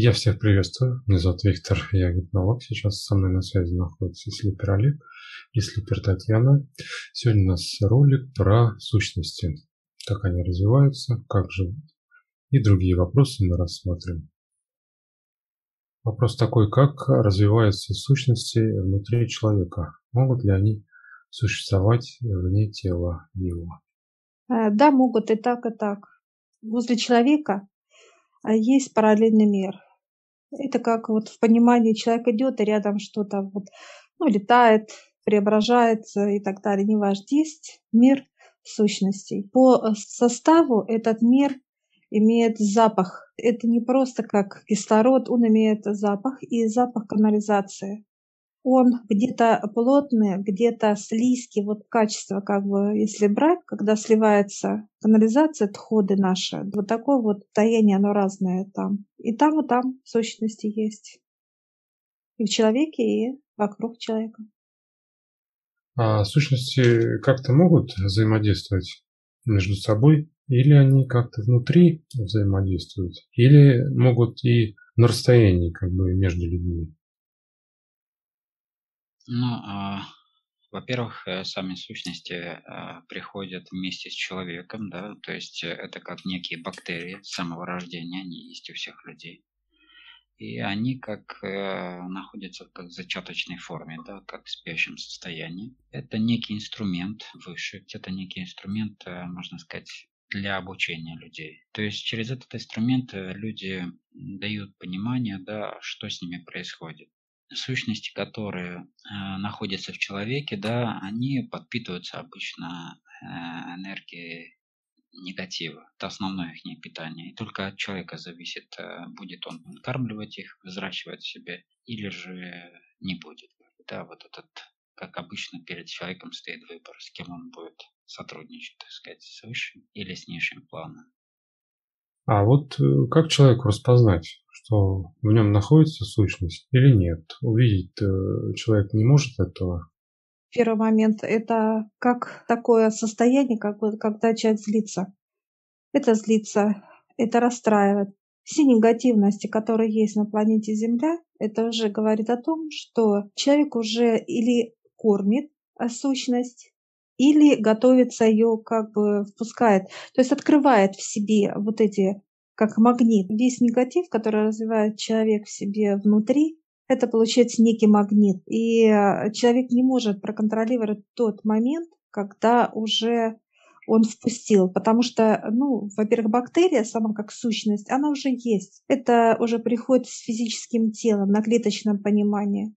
Я всех приветствую. Меня зовут Виктор, я гипнолог. Сейчас со мной на связи находится Слипер Олег и Слипер Татьяна. Сегодня у нас ролик про сущности, как они развиваются, как живут и другие вопросы мы рассмотрим. Вопрос такой, как развиваются сущности внутри человека? Могут ли они существовать вне тела его? Э, да, могут и так, и так. Возле человека а есть параллельный мир. Это как вот в понимании человек идет, и рядом что-то вот, ну, летает, преображается и так далее. Неважно, есть мир сущностей. По составу этот мир имеет запах. Это не просто как кислород, он имеет запах и запах канализации он где-то плотный, где-то слизкий, вот качество, как бы, если брать, когда сливается канализация, отходы наши, вот такое вот состояние, оно разное там. И там, и там сущности есть. И в человеке, и вокруг человека. А сущности как-то могут взаимодействовать между собой? Или они как-то внутри взаимодействуют? Или могут и на расстоянии как бы между людьми? Ну, а, во-первых, э, сами сущности а, приходят вместе с человеком, да, то есть э, это как некие бактерии с самого рождения, они есть у всех людей. И они как э, находятся как в зачаточной форме, да, как в спящем состоянии. Это некий инструмент выше, это некий инструмент, можно сказать, для обучения людей. То есть через этот инструмент люди дают понимание, да, что с ними происходит сущности, которые э, находятся в человеке, да, они подпитываются обычно э, энергией негатива. Это основное их питание. И только от человека зависит, э, будет он подкармливать их, взращивать себе, или же не будет. Да, вот этот, как обычно, перед человеком стоит выбор, с кем он будет сотрудничать, так сказать, с высшим или с низшим планом. А вот э, как человеку распознать, что в нем находится сущность или нет? Увидеть э, человек не может этого? Первый момент – это как такое состояние, как вот, когда человек злится. Это злится, это расстраивает. Все негативности, которые есть на планете Земля, это уже говорит о том, что человек уже или кормит сущность, или готовится ее как бы впускает, то есть открывает в себе вот эти как магнит. Весь негатив, который развивает человек в себе внутри, это получается некий магнит. И э, человек не может проконтролировать тот момент, когда уже он впустил, потому что, ну, во-первых, бактерия сама как сущность, она уже есть. Это уже приходит с физическим телом на клеточном понимании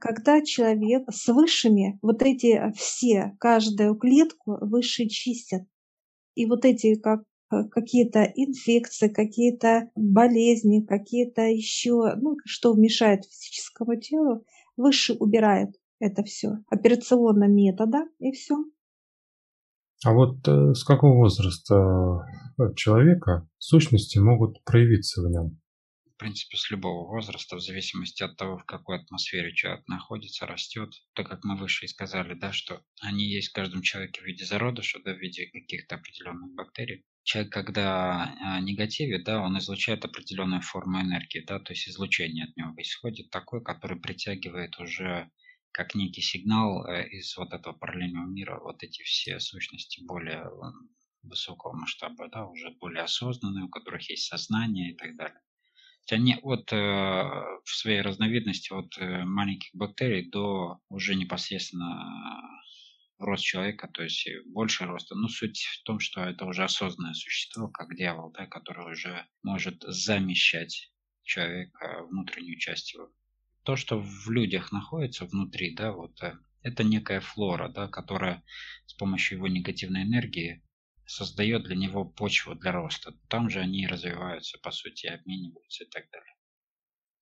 когда человек с высшими, вот эти все, каждую клетку высшие чистят. И вот эти как э, какие-то инфекции, какие-то болезни, какие-то еще, ну, что мешает физическому телу, выше убирает это все операционным методом, и все. А вот э, с какого возраста э, человека сущности могут проявиться в нем? Принципе, с любого возраста, в зависимости от того, в какой атмосфере человек находится, растет. То, как мы выше и сказали, да, что они есть в каждом человеке в виде зародыша, да, в виде каких-то определенных бактерий. Человек, когда а, негативе, да, он излучает определенную форму энергии, да, то есть излучение от него исходит такое, которое притягивает уже как некий сигнал э, из вот этого параллельного мира, вот эти все сущности более высокого масштаба, да, уже более осознанные, у которых есть сознание и так далее они от, э, в своей разновидности от э, маленьких бактерий до уже непосредственно рост человека, то есть больше роста. Но суть в том, что это уже осознанное существо, как дьявол, да, который уже может замещать человека, внутреннюю часть его. То, что в людях находится внутри, да, вот э, это некая флора, да, которая с помощью его негативной энергии создает для него почву для роста. Там же они развиваются, по сути, обмениваются и так далее.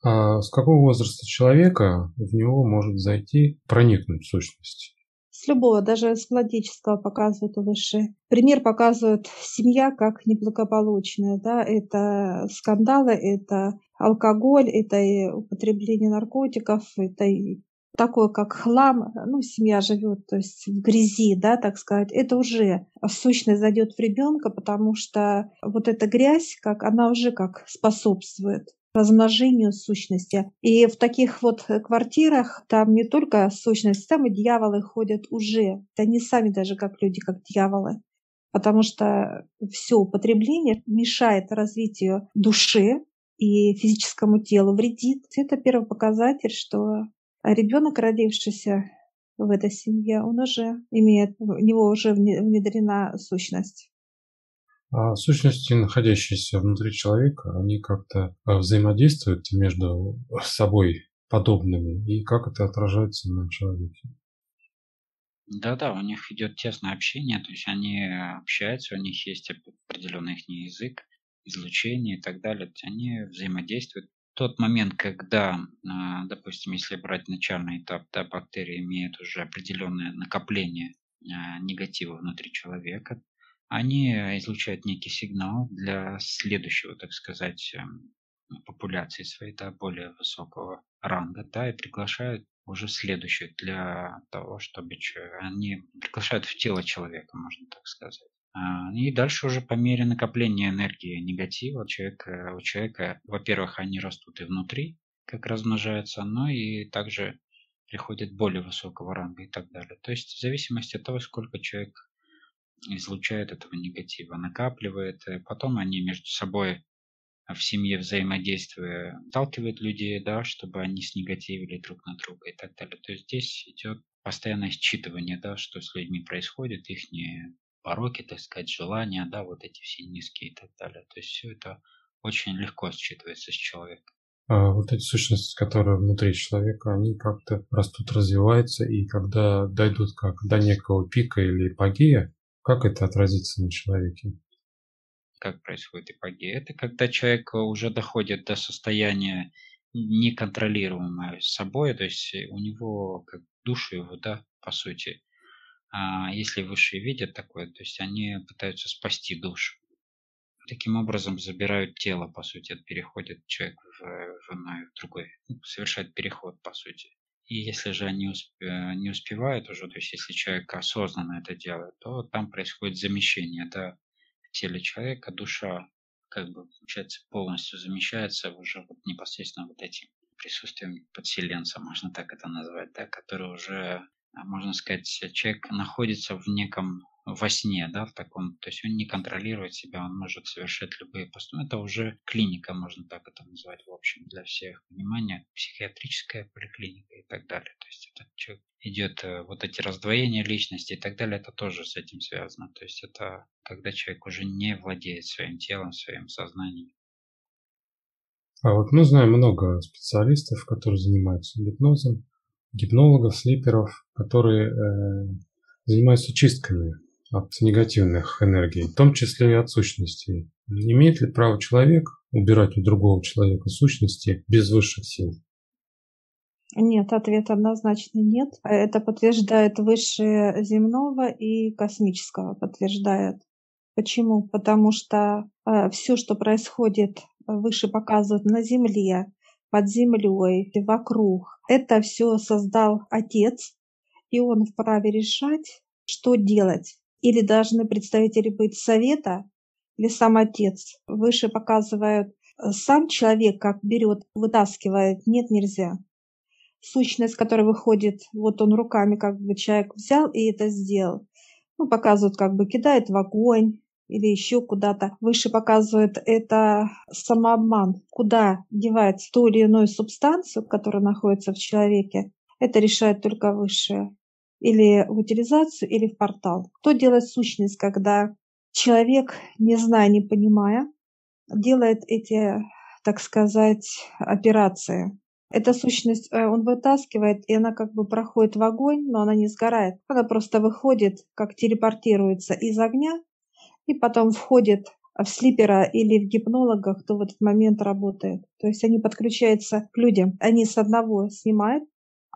А с какого возраста человека в него может зайти, проникнуть в сущность? С любого, даже с младенческого показывают выше. Пример показывает семья как неблагополучная. Да? Это скандалы, это алкоголь, это и употребление наркотиков, это и такое, как хлам, ну, семья живет, то есть в грязи, да, так сказать, это уже сущность зайдет в ребенка, потому что вот эта грязь, как она уже как способствует размножению сущности. И в таких вот квартирах там не только сущность, там и дьяволы ходят уже. Они сами даже как люди, как дьяволы. Потому что все употребление мешает развитию души и физическому телу, вредит. Это первый показатель, что ребенок, родившийся в этой семье, он уже имеет, в него уже внедрена сущность. А сущности, находящиеся внутри человека, они как-то э, взаимодействуют между собой подобными, и как это отражается на человеке? Да-да, у них идет тесное общение, то есть они общаются, у них есть определенный их язык, излучение и так далее. Они взаимодействуют. Тот момент, когда, а, допустим, если брать начальный этап, да, бактерия имеет уже определенное накопление а, негатива внутри человека, они излучают некий сигнал для следующего, так сказать, эм, популяции своей, да, более высокого ранга, да, и приглашают уже следующую для того, чтобы они приглашают в тело человека, можно так сказать. А, и дальше уже по мере накопления энергии негатива человек, у человека, во-первых, они растут и внутри, как размножаются, но и также приходят более высокого ранга и так далее. То есть в зависимости от того, сколько человек излучает этого негатива, накапливает. И потом они между собой в семье взаимодействуя сталкивают людей, да, чтобы они снегативили друг на друга и так далее. То есть здесь идет постоянное считывание, да, что с людьми происходит, их пороки, так сказать, желания, да, вот эти все низкие и так далее. То есть все это очень легко считывается с человека. А вот эти сущности, которые внутри человека, они как-то растут, развиваются, и когда дойдут как до некого пика или эпогея, как это отразится на человеке? Как происходит эпогея? Это когда человек уже доходит до состояния неконтролируемого собой, то есть у него как душу его, да, по сути. А если высшие видят такое, то есть они пытаются спасти душу. Таким образом забирают тело, по сути, переходит человек в, в в другой, ну, совершает переход, по сути. И если же они успе- не успевают уже, то есть если человек осознанно это делает, то там происходит замещение да, в теле человека, душа как бы, получается, полностью замещается уже вот непосредственно вот этим присутствием подселенца, можно так это назвать, да, который уже, можно сказать, человек находится в неком во сне, да, в таком, то есть он не контролирует себя, он может совершать любые поступки. Это уже клиника, можно так это назвать, в общем, для всех. Внимание, психиатрическая поликлиника и так далее. То есть этот человек идет, э, вот эти раздвоения личности и так далее, это тоже с этим связано. То есть это когда человек уже не владеет своим телом, своим сознанием. А вот мы знаем много специалистов, которые занимаются гипнозом, гипнологов, слиперов, которые э, занимаются чистками от негативных энергий, в том числе и от сущностей. Имеет ли право человек убирать у другого человека сущности без высших сил? Нет, ответ однозначно нет. Это подтверждает высшее земного и космического подтверждает. Почему? Потому что э, все, что происходит, выше показывают на Земле, под землей, вокруг, это все создал Отец, и он вправе решать, что делать или должны представители быть совета или сам отец. Выше показывают э, сам человек, как берет, вытаскивает. Нет, нельзя. Сущность, которая выходит, вот он руками как бы человек взял и это сделал. Ну, показывают, как бы кидает в огонь или еще куда-то. Выше показывает это самообман. Куда девать ту или иную субстанцию, которая находится в человеке, это решает только высшее или в утилизацию, или в портал. Кто делает сущность, когда человек, не зная, не понимая, делает эти, так сказать, операции. Эта сущность э, он вытаскивает, и она как бы проходит в огонь, но она не сгорает. Она просто выходит, как телепортируется из огня, и потом входит в слипера или в гипнологах, кто в этот момент работает. То есть они подключаются к людям. Они с одного снимают,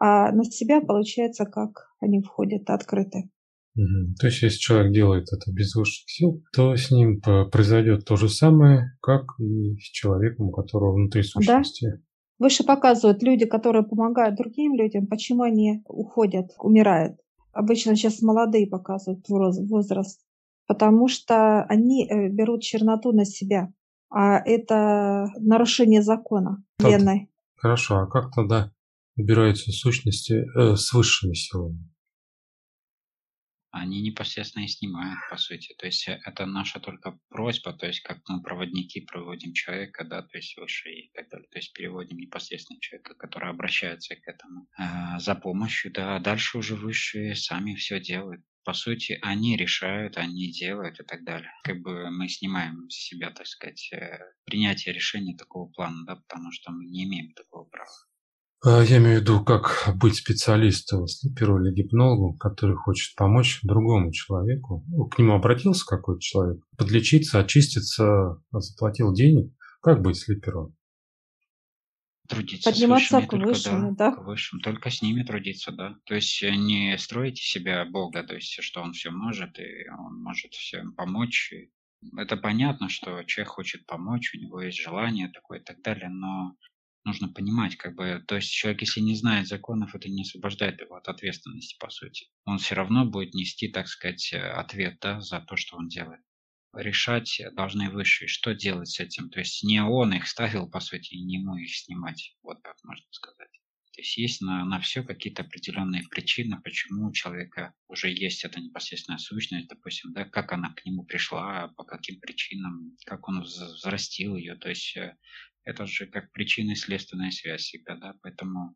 а на себя получается как они входят открыты. Угу. То есть, если человек делает это без высших сил, то с ним произойдет то же самое, как и с человеком, у которого внутри сущности. Да? Выше показывают люди, которые помогают другим людям, почему они уходят, умирают. Обычно сейчас молодые показывают возраст, потому что они э, берут черноту на себя. а это нарушение закона Вселенной. Хорошо, а как тогда убираются сущности э, с высшими силами? они непосредственно и снимают, по сути. То есть э, это наша только просьба, то есть как мы проводники проводим человека, да, то есть выше и так далее. То есть переводим непосредственно человека, который обращается к этому э, за помощью, да, а дальше уже высшие сами все делают. По сути, они решают, они делают и так далее. Как бы мы снимаем с себя, так сказать, э, принятие решения такого плана, да, потому что мы не имеем такого права. А, я имею в виду, как быть специалистом, слиперу или гипнологу, который хочет помочь другому человеку. Ну, к нему обратился какой-то человек, подлечиться, очиститься, заплатил денег. Как быть слипером? Трудиться Подниматься с высшими, к только, высшим, да, да? К высшим, только с ними трудиться, да. То есть э, не строите себя Бога, то есть что он все может, и он может всем помочь. Это понятно, что человек хочет помочь, у него есть желание такое и так далее, но нужно понимать, как бы, то есть человек, если не знает законов, это не освобождает его от ответственности, по сути. Он все равно будет нести, так сказать, э, ответ, да, за то, что он делает. Решать должны высшие, что делать с этим. То есть не он их ставил, по сути, и не ему их снимать, вот так можно сказать. То есть есть на, на все какие-то определенные причины, почему у человека уже есть эта непосредственная сущность, допустим, да, как она к нему пришла, по каким причинам, как он взрастил ее. То есть э, это же как причина и следственная связь всегда, да, поэтому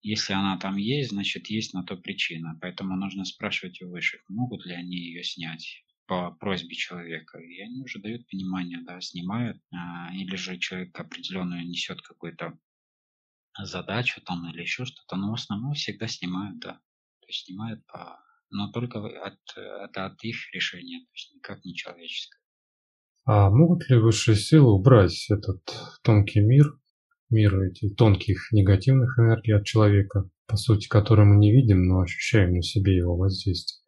если она там есть, значит есть на то причина. Поэтому нужно спрашивать у высших, могут ли они ее снять по просьбе человека. И они уже дают понимание, да, снимают. А, или же человек определенную несет какую-то задачу там или еще что-то. Но в основном всегда снимают, да. То есть снимают по... Но только от, это от их решения, то есть никак не человеческое. А могут ли высшие силы убрать этот тонкий мир, мир этих тонких негативных энергий от человека, по сути, которые мы не видим, но ощущаем на себе его воздействие?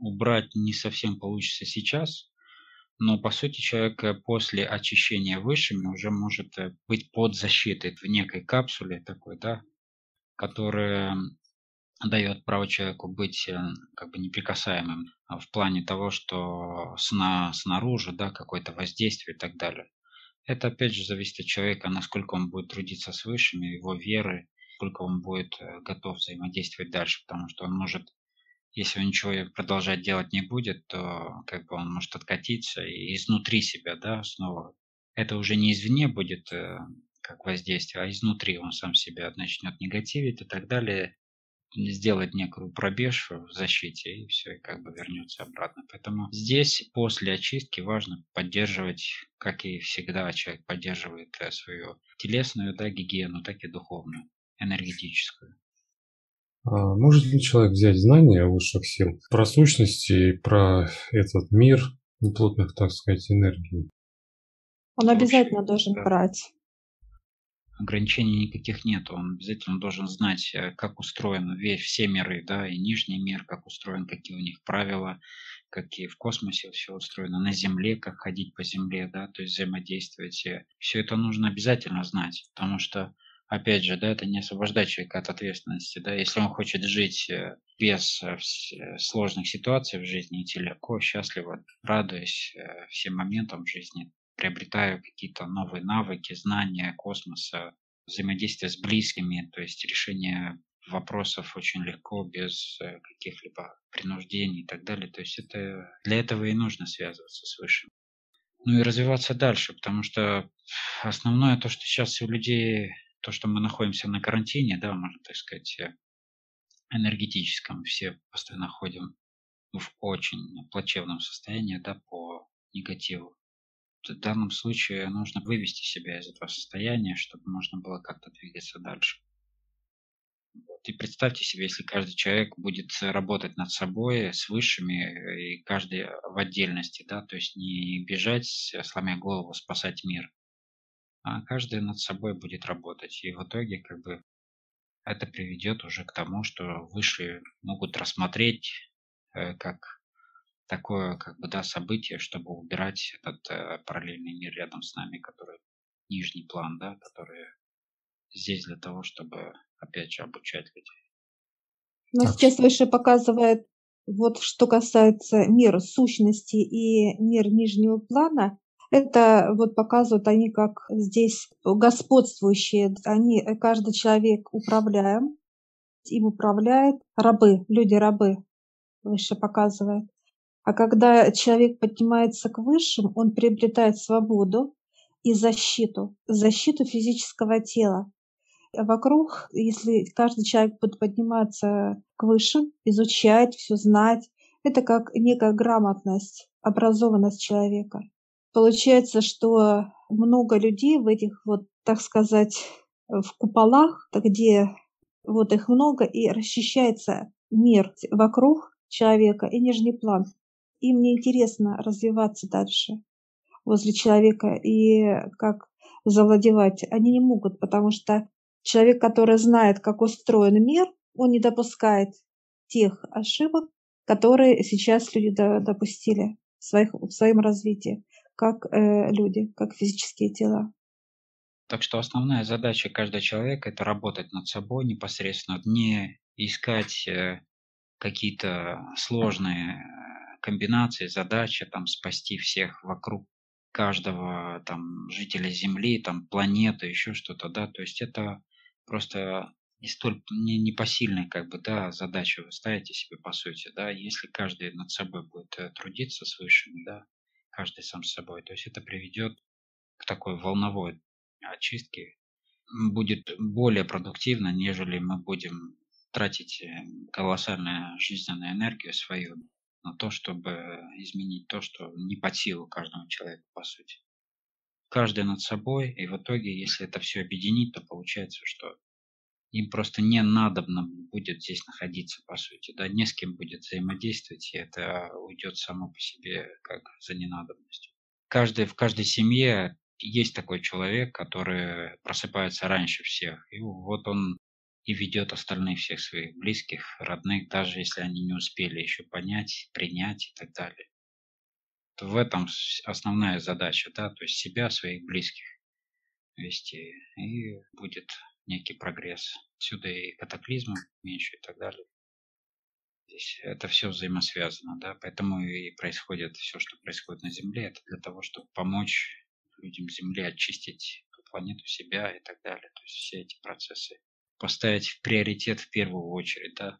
Убрать не совсем получится сейчас, но по сути человек э, после очищения высшими уже может э, быть под защитой в некой капсуле такой, да, которая дает право человеку быть э, как бы неприкасаемым а, в плане того, что сна, снаружи, да, какое-то воздействие и так далее. Это опять же зависит от человека, насколько он будет трудиться с высшими, его веры, сколько он будет готов взаимодействовать дальше, потому что он может, если он ничего продолжать делать не будет, то как бы он может откатиться и изнутри себя, да, снова. Это уже не извне будет э, как воздействие, а изнутри он сам себя начнет негативить и так далее сделать некую пробеж в защите, и все, и как бы вернется обратно. Поэтому здесь после очистки важно поддерживать, как и всегда человек поддерживает э, свою телесную да, гигиену, так и духовную, энергетическую. А может ли человек взять знания высших сил про сущности, про этот мир неплотных, так сказать, энергий? Он обязательно должен да. брать ограничений никаких нет. Он обязательно должен знать, э, как устроены весь, все миры, да, и нижний мир, как устроен, какие у них правила, какие в космосе все устроено, на Земле, как ходить по Земле, да, то есть взаимодействовать. Все это нужно обязательно знать, потому что опять же, да, это не освобождать человека от ответственности, да, если он хочет жить э, без э, сложных ситуаций в жизни, идти легко, счастливо, радуясь всем моментам жизни, приобретаю какие-то новые навыки, знания космоса, взаимодействие с близкими, то есть решение вопросов очень легко, без э, каких-либо принуждений и так далее. То есть это для этого и нужно связываться с высшим. Ну и развиваться дальше, потому что основное то, что сейчас у людей, то, что мы находимся на карантине, да, можно так сказать, э, энергетическом, все постоянно ходим в очень плачевном состоянии, да, по негативу в данном случае нужно вывести себя из этого состояния, чтобы можно было как-то двигаться дальше. Вот. И представьте себе, если каждый человек будет работать над собой с высшими, и каждый в отдельности, да, то есть не бежать, сломя голову, спасать мир, а каждый над собой будет работать. И в итоге как бы это приведет уже к тому, что высшие могут рассмотреть э, как такое как бы да событие, чтобы убирать этот э, параллельный мир рядом с нами, который нижний план, да, который здесь для того, чтобы опять же обучать людей. Но так. сейчас выше показывает вот что касается мира сущности и мир нижнего плана, Это вот показывают они как здесь господствующие. Они, каждый человек управляем, им управляет рабы, люди-рабы, выше показывает. А когда человек поднимается к высшим, он приобретает свободу и защиту, защиту физического тела. Вокруг, если каждый человек будет подниматься к высшим, изучать, все знать, это как некая грамотность, образованность человека. Получается, что много людей в этих вот, так сказать, в куполах, где вот их много, и расчищается мир вокруг человека и нижний план. Им не интересно развиваться дальше возле человека и как завладевать. Они не могут, потому что человек, который знает, как устроен мир, он не допускает тех ошибок, которые сейчас люди допустили в, своих, в своем развитии, как э, люди, как физические тела. Так что основная задача каждого человека – это работать над собой непосредственно, не искать э, какие-то сложные э, комбинации, задачи, там, спасти всех вокруг каждого там жителя Земли, там планеты, еще что-то, да, то есть это просто не столь не, непосильная как бы, да, задача вы ставите себе по сути, да, если каждый над собой будет э, трудиться с высшими, да, каждый сам с собой, то есть это приведет к такой волновой очистке, будет более продуктивно, нежели мы будем тратить э, колоссальную жизненную энергию свою на то, чтобы изменить то, что не под силу каждому человеку, по сути. Каждый над собой, и в итоге, если это все объединить, то получается, что им просто не надобно будет здесь находиться, по сути, да, не с кем будет взаимодействовать, и это уйдет само по себе как за ненадобностью. Каждый, в каждой семье есть такой человек, который просыпается раньше всех, и вот он и ведет остальных всех своих близких, родных, даже если они не успели еще понять, принять и так далее. То в этом основная задача, да, то есть себя, своих близких вести, и будет некий прогресс. Отсюда и катаклизмы меньше и так далее. Здесь это все взаимосвязано, да, поэтому и происходит все, что происходит на Земле, это для того, чтобы помочь людям Земли очистить планету, себя и так далее. То есть все эти процессы поставить в приоритет в первую очередь, да,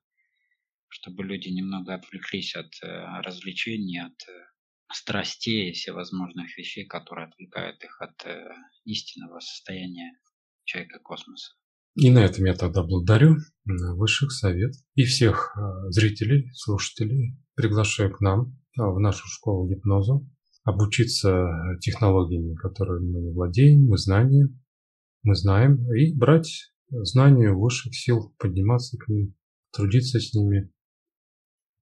чтобы люди немного отвлеклись от э, развлечений, от э, страстей и всевозможных вещей, которые отвлекают их от э, истинного состояния человека космоса. И на этом я тогда благодарю Высших Совет и всех э, зрителей, слушателей. Приглашаю к нам э, в нашу школу гипноза обучиться технологиями, которыми мы владеем, мы знаем, мы знаем, и брать знанию высших сил, подниматься к ним, трудиться с ними.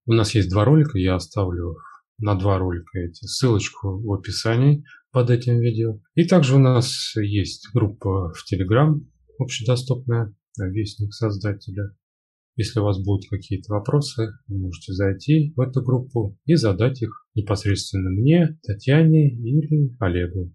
У нас есть два ролика, я оставлю на два ролика эти ссылочку в описании под этим видео. И также у нас есть группа в Telegram, общедоступная, Вестник Создателя. Если у вас будут какие-то вопросы, вы можете зайти в эту группу и задать их непосредственно мне, Татьяне или Олегу.